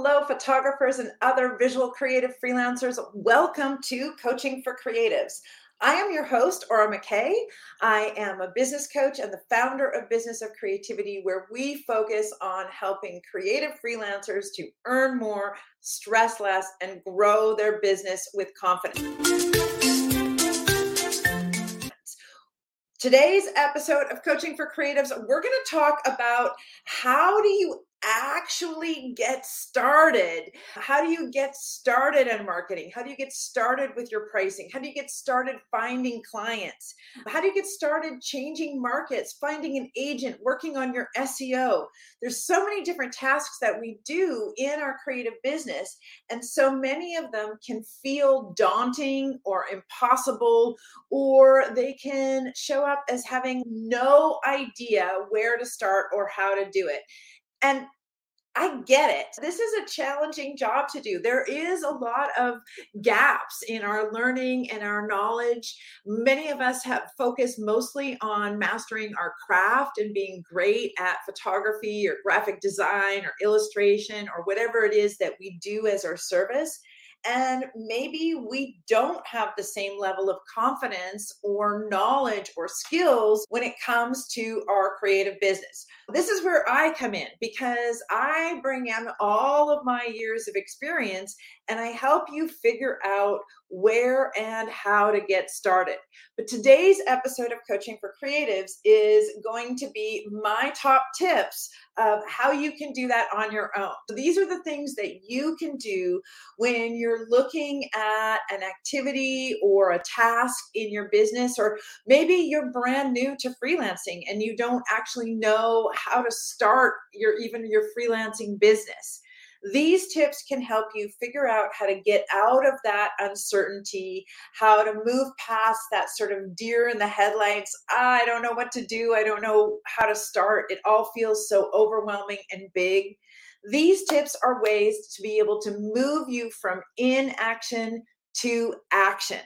Hello, photographers and other visual creative freelancers. Welcome to Coaching for Creatives. I am your host, Aura McKay. I am a business coach and the founder of Business of Creativity, where we focus on helping creative freelancers to earn more, stress less, and grow their business with confidence. Today's episode of Coaching for Creatives, we're going to talk about how do you actually get started? How do you get started in marketing? How do you get started with your pricing? How do you get started finding clients? How do you get started changing markets, finding an agent, working on your SEO? There's so many different tasks that we do in our creative business, and so many of them can feel daunting or impossible, or they can show up as having no idea where to start or how to do it. And I get it. This is a challenging job to do. There is a lot of gaps in our learning and our knowledge. Many of us have focused mostly on mastering our craft and being great at photography or graphic design or illustration or whatever it is that we do as our service. And maybe we don't have the same level of confidence or knowledge or skills when it comes to our creative business. This is where I come in because I bring in all of my years of experience and I help you figure out where and how to get started. But today's episode of Coaching for Creatives is going to be my top tips of how you can do that on your own. So these are the things that you can do when you're looking at an activity or a task in your business, or maybe you're brand new to freelancing and you don't actually know how to start your even your freelancing business. These tips can help you figure out how to get out of that uncertainty, how to move past that sort of deer in the headlights. I don't know what to do. I don't know how to start. It all feels so overwhelming and big. These tips are ways to be able to move you from inaction to action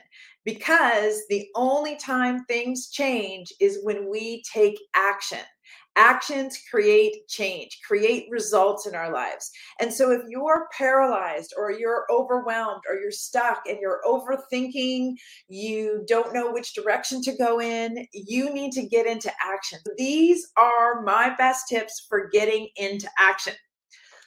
because the only time things change is when we take action. Actions create change, create results in our lives. And so, if you're paralyzed or you're overwhelmed or you're stuck and you're overthinking, you don't know which direction to go in, you need to get into action. These are my best tips for getting into action.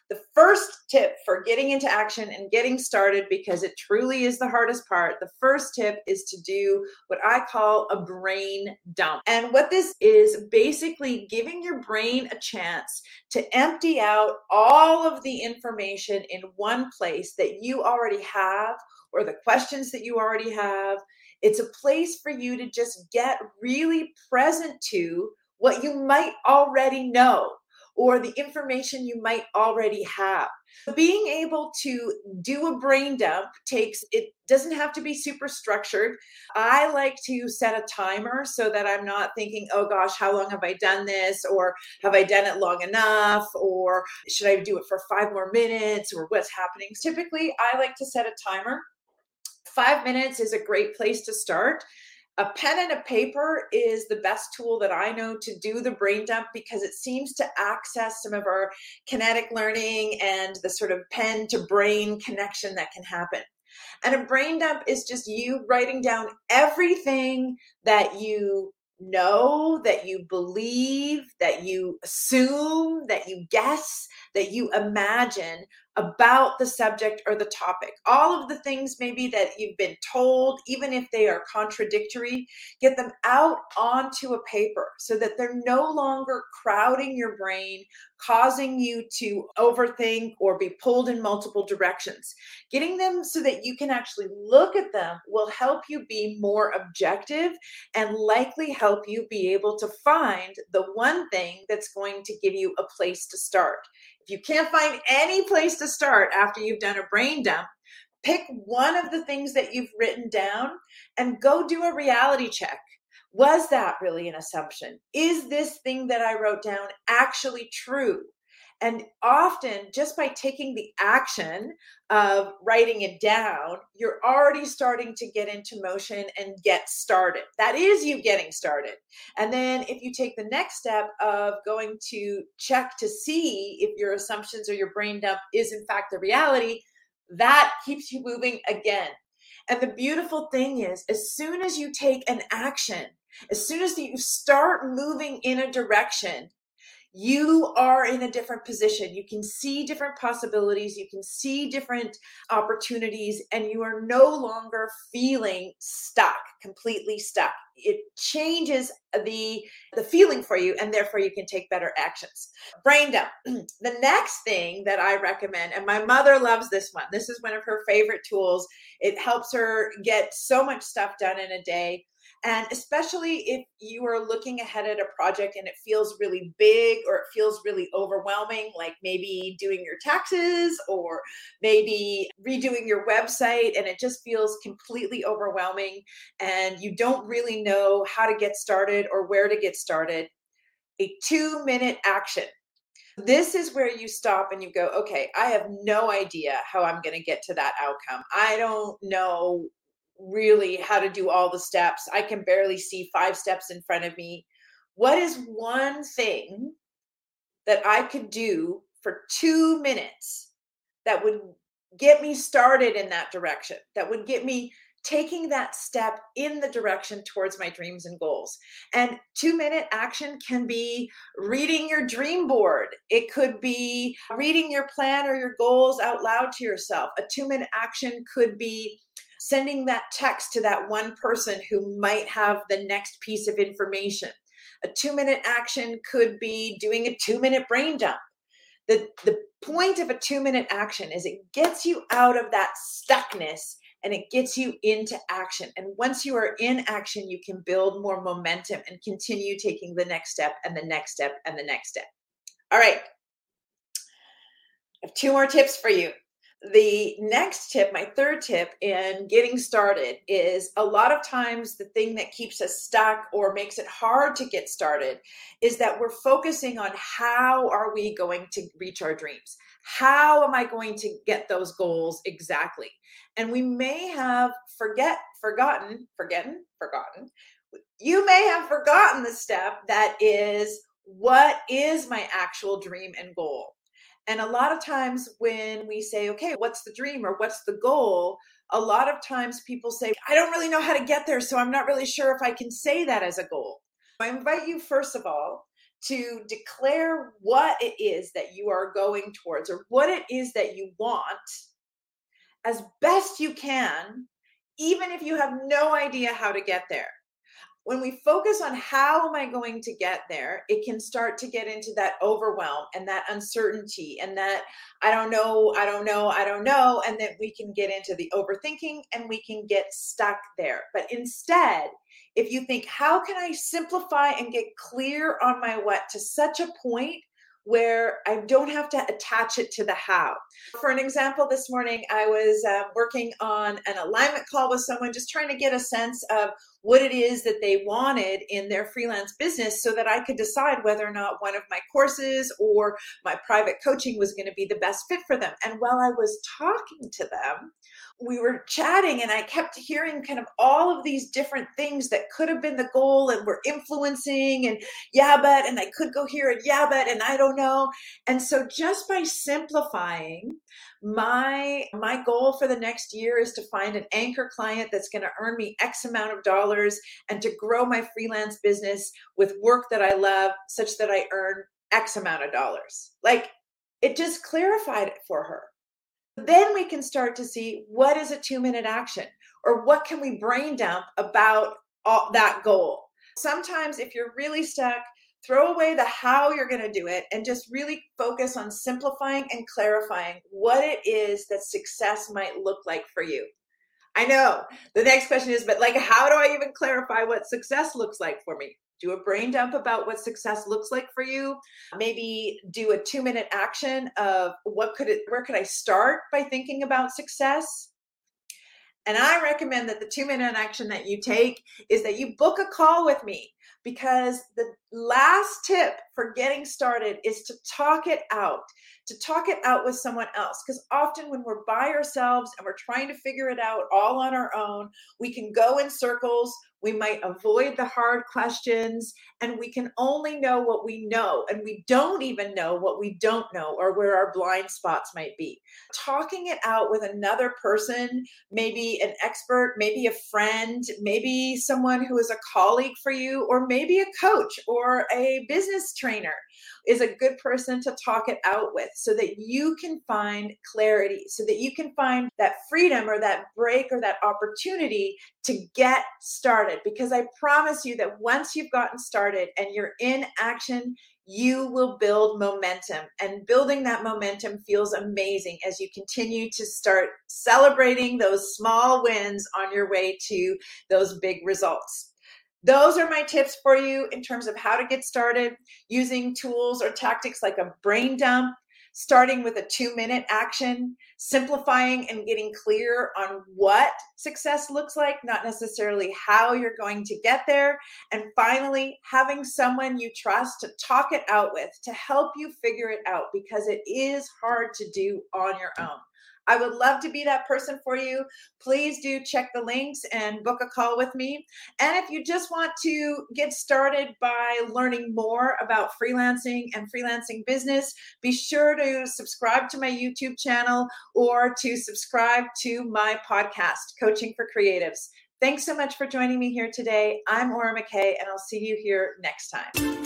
The first tip for getting into action and getting started, because it truly is the hardest part, the first tip is to do what I call a brain dump. And what this is basically giving your brain a chance to empty out all of the information in one place that you already have or the questions that you already have. It's a place for you to just get really present to what you might already know or the information you might already have. Being able to do a brain dump takes, it doesn't have to be super structured. I like to set a timer so that I'm not thinking, oh gosh, how long have I done this? Or have I done it long enough? Or should I do it for five more minutes? Or what's happening? Typically, I like to set a timer. Five minutes is a great place to start a pen and a paper is the best tool that I know to do the brain dump because it seems to access some of our kinetic learning and the sort of pen to brain connection that can happen. And a brain dump is just you writing down everything that you know, that you believe, that you assume, that you guess, that you imagine about the subject or the topic. All of the things maybe that you've been told, even if they are contradictory, get them out onto a paper so that they're no longer crowding your brain, causing you to overthink or be pulled in multiple directions. Getting them so that you can actually look at them will help you be more objective and likely help you be able to find the one thing that's going to give you a place to start. If you can't find any place to start after you've done a brain dump, pick one of the things that you've written down and go do a reality check. Was that really an assumption? Is this thing that I wrote down actually true? And often, just by taking the action of writing it down, you're already starting to get into motion and get started. That is you getting started. And then, if you take the next step of going to check to see if your assumptions or your brain dump is in fact the reality, that keeps you moving again. And the beautiful thing is, as soon as you take an action, as soon as you start moving in a direction, you are in a different position. You can see different possibilities, you can see different opportunities, and you are no longer feeling stuck, completely stuck. It changes the the feeling for you and therefore you can take better actions. Brain dump. the next thing that I recommend and my mother loves this one. This is one of her favorite tools. It helps her get so much stuff done in a day and especially if you are looking ahead at a project and it feels really big or it feels really overwhelming, like maybe doing your taxes or maybe redoing your website, and it just feels completely overwhelming and you don't really know how to get started or where to get started, a two minute action this is where you stop and you go, okay, I have no idea how I'm going to get to that outcome. I don't know really how to do all the steps. I can barely see five steps in front of me. What is one thing that I could do for two minutes that would get me started in that direction, that would get me taking that step in the direction towards my dreams and goals. And two minute action can be reading your dream board, it could be reading your plan or your goals out loud to yourself. A two minute action could be sending that text to that one person who might have the next piece of information. A two minute action could be doing a two minute brain dump. The, the point of a two minute action is it gets you out of that stuckness and it gets you into action. And once you are in action, you can build more momentum and continue taking the next step and the next step and the next step. All right. I have two more tips for you the next tip, my third tip in getting started is a lot of times the thing that keeps us stuck or makes it hard to get started is that we're focusing on how are we going to reach our dreams? How am I going to get those goals exactly? And we may have forget forgotten, forgotten, forgotten. You may have forgotten the step that is what is my actual dream and goal? And a lot of times when we say, okay, what's the dream or what's the goal? A lot of times people say, I don't really know how to get there, so I'm not really sure if I can say that as a goal. I invite you, first of all, to declare what it is that you are going towards or what it is that you want as best you can, even if you have no idea how to get there when we focus on how am I going to get there, it can start to get into that overwhelm and that uncertainty and that I don't know, I don't know, I don't know. And then we can get into the overthinking and we can get stuck there. But instead, if you think, how can I simplify and get clear on my what to such a point where I don't have to attach it to the how. For an example, this morning I was uh, working on an alignment call with someone, just trying to get a sense of what it is that they wanted in their freelance business so that I could decide whether or not one of my courses or my private coaching was going to be the best fit for them. And while I was talking to them, we were chatting and I kept hearing kind of all of these different things that could have been the goal and were influencing and yeah, but and I could go here and yeah, but and I don't know. And so just by simplifying my my goal for the next year is to find an anchor client that's going to earn me x amount of dollars and to grow my freelance business with work that I love such that I earn x amount of dollars. Like it just clarified it for her then we can start to see what is a two minute action or what can we brain dump about all, that goal. Sometimes, if you're really stuck, throw away the how you're going to do it and just really focus on simplifying and clarifying what it is that success might look like for you. I know the next question is, but like, how do I even clarify what success looks like for me? do a brain dump about what success looks like for you maybe do a 2 minute action of what could it where could i start by thinking about success And I recommend that the two minute action that you take is that you book a call with me because the last tip for getting started is to talk it out to talk it out with someone else. Because often when we're by ourselves and we're trying to figure it out all on our own, we can go in circles. We might avoid the hard questions and we can only know what we know. And we don't even know what we don't know or where our blind spots might be. Talking it out with another person, maybe an expert, maybe a friend, maybe someone who is a colleague for you, or maybe a coach or a business trainer is a good person to talk it out with so that you can find clarity, so that you can find that freedom or that break or that opportunity to get started. Because I promise you that once you've gotten started and you're in action, you will build momentum. And building that momentum feels amazing as you continue to start celebrating those small wins on your way to those big results. Those are my tips for you in terms of how to get started using tools or tactics like a brain dump, starting with a two minute action, simplifying and getting clear on what success looks like, not necessarily how you're going to get there. And finally, having someone you trust to talk it out with to help you figure it out because it is hard to do on your own. I would love to be that person for you. Please do check the links and book a call with me. And if you just want to get started by learning more about freelancing and freelancing business, be sure to subscribe to my YouTube channel or to subscribe to my podcast, Coaching for Creatives. Thanks so much for joining me here today. I'm Aura McKay, and I'll see you here next time.